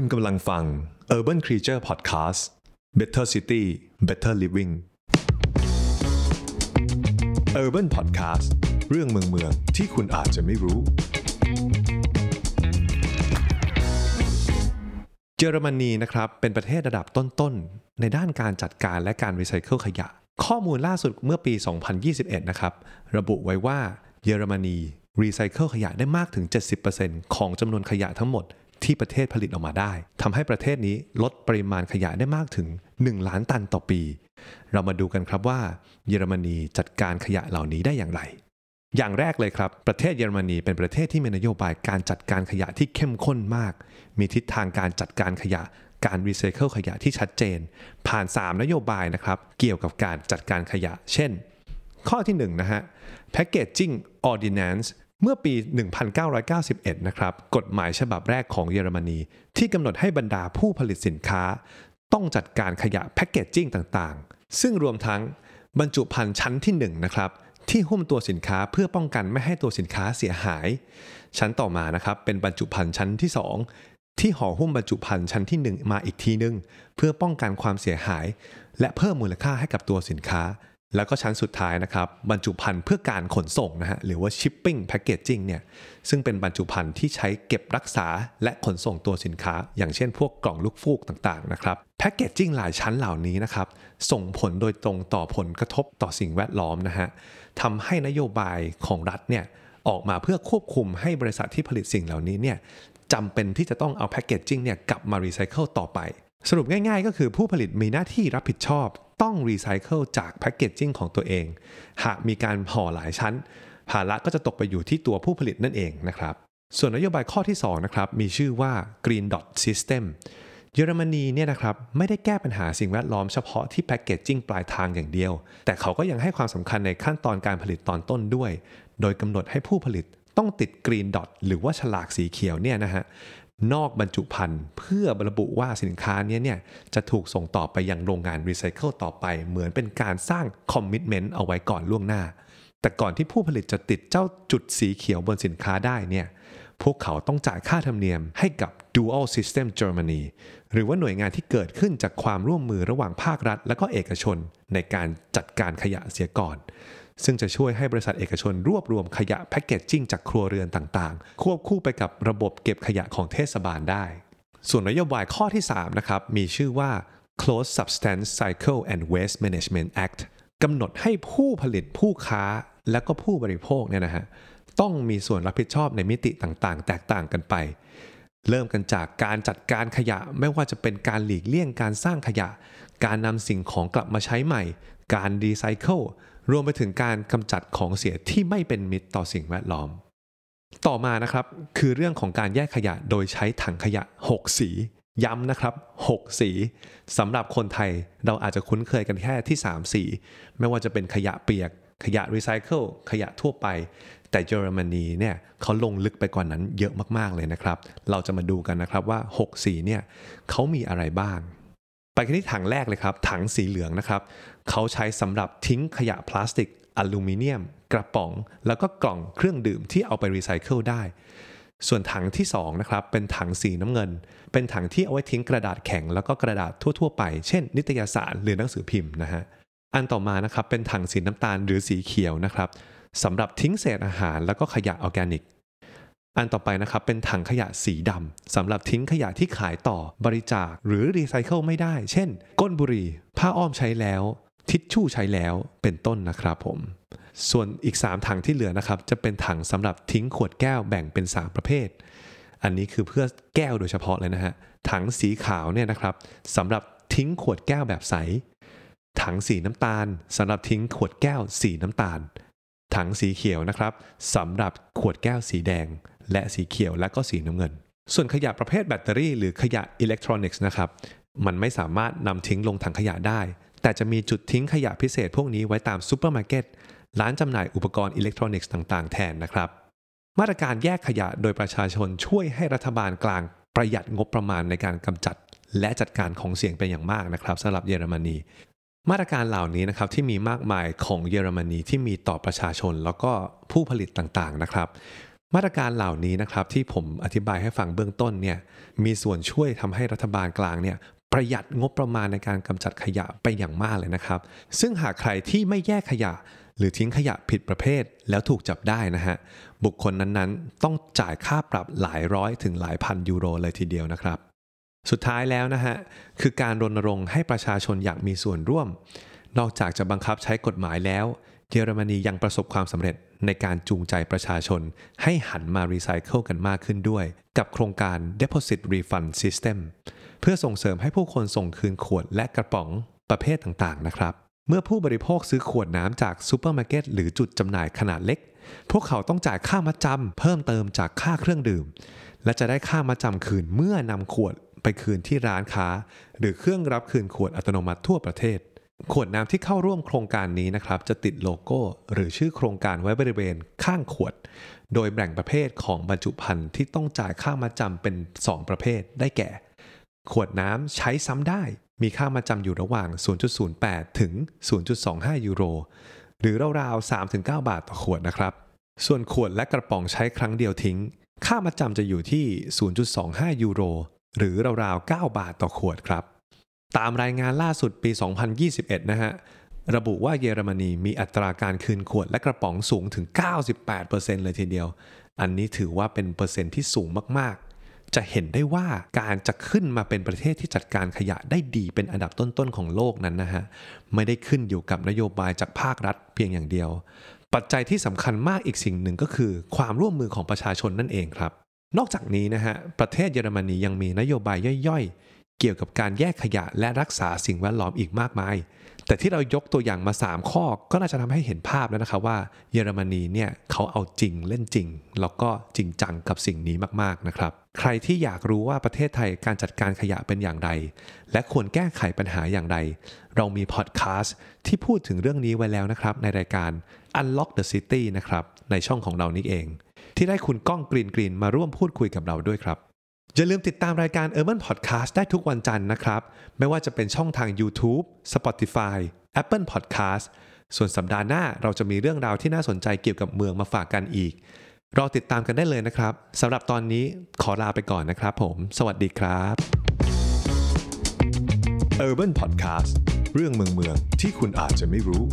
คุณกำลังฟัง Urban Creature Podcast Better City Better Living Urban Podcast เรื่องเมืองเมืองที่คุณอาจจะไม่รู้ เยอรมนีนะครับ เป็นประเทศระดับต้นๆ ในด้านการจัดการและการรีไซเคิลขยะ ข้อมูลล่าสุดเมื่อปี 2021 นะครับ ระบุไว้ว่าเยอรมนีรีไซเคิลขยะได้มากถึง 70%ของจำนวนขยะทั้งหมด ที่ประเทศผลิตออกมาได้ทำให้ประเทศนี้ลดปริมาณขยะได้มากถึง 1 ล้านตันต่อปี เรามาดูกันครับว่า เยอรมนีจัดการขยะเหล่านี้ได้อย่างไร อย่างแรกเลยครับ ประเทศเยอรมนีเป็นประเทศที่มีนโยบายการจัดการขยะที่เข้มข้นมาก มีทิศทางการจัดการขยะการรีไซเคิลขยะที่ชัดเจน ผ่าน 3 นโยบายนะครับ เกี่ยวกับการจัดการขยะ เช่น ข้อที่1นะฮะ Packaging Ordinance เมื่อปี 1991 นะครับ กฎหมายฉบับแรกของเยอรมนี ที่กำหนดให้บรรดาผู้ผลิตสินค้า ต้องจัดการขยะแพคเกจจิ้งต่างๆ ซึ่งรวมทั้งบรรจุภัณฑ์ชั้นที่ 1 นะครับ ที่หุ้มตัวสินค้าเพื่อป้องกันไม่ให้ตัวสินค้าเสียหาย ชั้นต่อมานะครับเป็นบรรจุภัณฑ์ชั้นที่ 2 ที่ห่อหุ้มบรรจุภัณฑ์ชั้นที่ 1 มาอีกทีนึง เพื่อป้องกันความเสียหาย และเพิ่มมูลค่าให้กับตัวสินค้า แล้วก็ชั้นสุดท้ายนะครับบรรจุภัณฑ์เพื่อการขนส่งนะฮะหรือว่า shipping packaging เนี่ยซึ่งเป็นบรรจุภัณฑ์ที่ใช้เก็บรักษาและขนส่งตัวสินค้า อย่างเช่นพวกกล่องลูกฟูกต่างๆนะครับแพคเกจจิ้งหลายชั้นเหล่านี้นะครับส่งผลโดยตรงต่อผลกระทบต่อสิ่งแวดล้อมนะฮะทำให้นโยบายของรัฐเนี่ยออกมาเพื่อควบคุมให้บริษัทที่ผลิตสิ่งเหล่านี้เนี่ยจำเป็นที่จะต้องเอาแพคเกจจิ้งเนี่ยกลับมารีไซเคิลต่อไป สรุปง่ายๆ ก็คือผู้ผลิตมีหน้าที่รับผิดชอบ ต้องรีไซเคิลจากแพคเกจจิ้งของตัวเอง หากมีการห่อหลายชั้น ภาระก็จะตกไปอยู่ที่ตัวผู้ผลิตนั่นเองนะครับ ส่วนนโยบายข้อที่2นะครับมีชื่อว่า Green Dot System เยอรมนีเนี่ยนะครับไม่ได้แก้ปัญหาสิ่งแวดล้อมเฉพาะที่แพคเกจจิ้งปลายทางอย่างเดียว แต่เขาก็ยังให้ความสำคัญในขั้นตอนการผลิตตอนต้นด้วย โดยกำหนดให้ผู้ผลิตต้องติด Green Dot หรือว่าฉลากสีเขียวเนี่ยนะฮะ นอกบรรจุภัณฑ์เพื่อระบุว่าสินค้านี้เนี่ยจะถูกส่งต่อไปยังโรงงานรีไซเคิลต่อไป เหมือนเป็นการสร้าง commitment เอาไว้ก่อนล่วงหน้า แต่ก่อนที่ผู้ผลิตจะติดเจ้าจุดสีเขียวบนสินค้าได้เนี่ย พวกเขาต้องจ่ายค่าธรรมเนียมให้กับ Dual System Germany หรือว่าหน่วยงานที่เกิดขึ้นจากความร่วมมือระหว่างภาครัฐ และก็เอกชนในการจัดการขยะเสียก่อน ซึ่งจะช่วยให้บริษัทเอกชนรวบรวมขยะ packaging จากครัวเรือนต่างๆ ควบคู่ไปกับระบบเก็บขยะของเทศบาลได้ ส่วนนโยบายข้อที่3นะครับมีชื่อว่า Closed Substance Cycle and Waste Management Act กำหนดให้ผู้ผลิตผู้ค้าและก็ผู้บริโภคเนี่ยนะฮะ ต้องมีส่วนรับผิดชอบในมิติต่างๆ แตกต่างกันไป เริ่มกันจากการจัดการขยะไม่ว่าจะเป็นการหลีกเลี่ยงการสร้างขยะ การนำสิ่งของกลับมาใช้ใหม่ การรีไซเคิลรวมไปถึงการกำจัดของเสียที่ไม่เป็นมิตรต่อสิ่งแวดล้อม ต่อมานะครับคือเรื่องของการแยกขยะโดยใช้ถังขยะ 6 สีย้ำนะครับ 6 สีสำหรับคนไทยเราอาจจะคุ้นเคยกันแค่ที่ 3 สี ไม่ว่าจะเป็นขยะเปียก ขยะรีไซเคิลขยะทั่วไป แต่เยอรมนีเนี่ยเขาลงลึกไปกว่านั้นเยอะมากๆเลยนะครับ เราจะมาดูกันนะครับว่า 6 สีเนี่ยเขามีอะไรบ้าง ไปกันที่ถังแรกเลยครับ ถังสีเหลืองนะครับเขาใช้สำหรับทิ้งขยะพลาสติกอลูมิเนียม กระป๋อง แล้วก็กล่องเครื่องดื่มที่เอาไปรีไซเคิลได้ส่วนถังที่2นะครับเป็นถังสีน้ำเงิน เป็นถังที่เอาไว้ทิ้งกระดาษแข็งแล้วก็กระดาษทั่ว ๆ ไป เช่น นิตยสารหรือหนังสือพิมพ์นะฮะ อันต่อมานะครับเป็นถังสีน้ำตาลหรือสีเขียวนะครับสำหรับทิ้งเศษอาหารแล้วก็ขยะออร์แกนิก อันต่อไปนะครับเป็นถังขยะสีดำสำหรับทิ้งขยะที่ขายต่อบริจาคหรือรีไซเคิลไม่ได้ เช่น ก้นบุหรี่ ผ้าอ้อมใช้แล้ว ทิชชู่ใช้แล้วเป็นต้นนะครับผม ส่วนอีก 3 ถังที่เหลือนะครับจะเป็นถังสำหรับทิ้งขวดแก้วแบ่งเป็น 3 ประเภท อันนี้คือเพื่อแก้วโดยเฉพาะเลยนะฮะถังสีขาวเนี่ยนะครับสำหรับทิ้งขวดแก้วแบบใส ถังสีน้ำตาลสำหรับทิ้งขวดแก้วสีน้ำตาล ถังสีเขียวนะครับสำหรับขวดแก้วสีแดง และสีเขียวและก็สีน้ำเงิน ส่วนขยะประเภทแบตเตอรี่หรือขยะอิเล็กทรอนิกส์นะครับมันไม่สามารถนำทิ้งลงถังขยะได้ แต่จะมีจุดทิ้งขยะพิเศษพวกนี้ไว้ตามซูเปอร์มาร์เก็ตร้านจำหน่ายอุปกรณ์อิเล็กทรอนิกส์ต่างๆ แทนนะครับ มาตรการแยกขยะโดยประชาชนช่วยให้รัฐบาลกลางประหยัดงบประมาณในการกำจัด และจัดการของเสียเป็นอย่างมากนะครับสำหรับเยอรมนี มาตรการเหล่านี้นะครับที่มีมากมายของเยอรมนีที่มีต่อประชาชน แล้วก็ผู้ผลิตต่างๆนะครับมาตรการเหล่านี้นะครับที่ผมอธิบายให้ฟังเบื้องต้นเนี่ยมีส่วนช่วยทำให้รัฐบาลกลางเนี่ยประหยัดงบประมาณในการกำจัดขยะไปอย่างมากเลยนะครับ ซึ่งหากใครที่ไม่แยกขยะ หรือทิ้งขยะผิดประเภทแล้วถูกจับได้นะฮะบุคคลนั้นๆ ต้องจ่ายค่าปรับหลายร้อยถึงหลายพันยูโรเลยทีเดียวนะครับ สุดท้ายแล้วนะฮะคือการรณรงค์ให้ประชาชนอยากมีส่วนร่วม นอกจากจะบังคับใช้กฎหมายแล้ว เยอรมนียังประสบความสำเร็จในการจูงใจประชาชน ให้หันมารีไซเคิลกันมากขึ้นด้วย กับโครงการ Deposit Refund System เพื่อส่งเสริมให้ผู้คนส่งคืนขวดและกระป๋องประเภทต่างๆนะครับ เมื่อผู้บริโภคซื้อขวดน้ำจากซูเปอร์มาร์เก็ตหรือจุดจำหน่ายขนาดเล็ก พวกเขาต้องจ่ายค่ามัดจำเพิ่มเติมจากค่าเครื่องดื่ม และจะได้ค่ามัดจำคืนเมื่อนำขวด คืนที่ร้านค้า หรือเครื่องรับคืนขวดอัตโนมัติทั่วประเทศ ขวดน้ำที่เข้าร่วมโครงการนี้นะครับจะติดโลโก้ หรือชื่อโครงการไว้บริเวณข้างขวด โดยแบ่งประเภทของบรรจุภัณฑ์ที่ต้องจ่ายค่ามาจำเป็น 2 ประเภทได้แก่ ขวดน้ำใช้ซ้ำได้ มีค่ามาจำอยู่ระหว่าง 0.08 ถึง 0.25 ยูโร หรือราวๆ 3-9 บาทต่อขวดนะครับ ส่วนขวดและกระป๋องใช้ครั้งเดียวทิ้ง ค่ามาจำจะอยู่ที่ 0.25 ยูโร หรือราวๆ 9 บาทต่อขวดครับ ตามรายงานล่าสุดปี 2021 นะฮะ ระบุว่าเยอรมนีมีอัตราการคืนขวดและกระป๋องสูงถึง 98%เลยทีเดียว อันนี้ถือว่าเป็นเปอร์เซ็นต์ที่สูงมากๆ จะเห็นได้ว่าการจะขึ้นมาเป็นประเทศที่จัดการขยะได้ดีเป็นอันดับต้นๆของโลกนั้นนะฮะ ไม่ได้ขึ้นอยู่กับนโยบายจากภาครัฐเพียงอย่างเดียวปัจจัยที่สำคัญมากอีกสิ่งหนึ่งก็คือ ความร่วมมือของประชาชนนั่นเองครับ นอกจากนี้นะฮะประเทศเยอรมนียังมีนโยบายย่อยๆ เกี่ยวกับการแยกขยะและรักษาสิ่งแวดล้อมอีกมากมาย แต่ที่เรายกตัวอย่างมา 3 ข้อก็น่าจะทำให้เห็นภาพแล้วนะครับว่าเยอรมนีเนี่ยเขาเอาจริงเล่นจริง แล้วก็จริงจังกับสิ่งนี้มากๆนะครับ ใครที่อยากรู้ว่าประเทศไทยการจัดการขยะเป็นอย่างไรและควรแก้ไขปัญหาอย่างไรเรามีพอดแคสต์ที่พูดถึงเรื่องนี้ไว้แล้วนะครับในรายการ Unlock the City นะครับในช่องของเรานี่เอง ที่ได้คุณก้องกรีนกรีนมาร่วมพูดคุยกับเราด้วยครับ อย่าลืมติดตามรายการ Urban Podcast ได้ทุกวันจันทร์นะครับ ไม่ว่าจะเป็นช่องทาง YouTube Spotify Apple Podcast ส่วนสัปดาห์หน้าเราจะมีเรื่องราวที่น่าสนใจเกี่ยวกับเมืองมาฝากกันอีก รอติดตามกันได้เลยนะครับสำหรับตอนนี้ขอลาไปก่อนนะครับผม สวัสดีครับ Urban Podcast เรื่องเมืองเมืองที่คุณอาจจะไม่รู้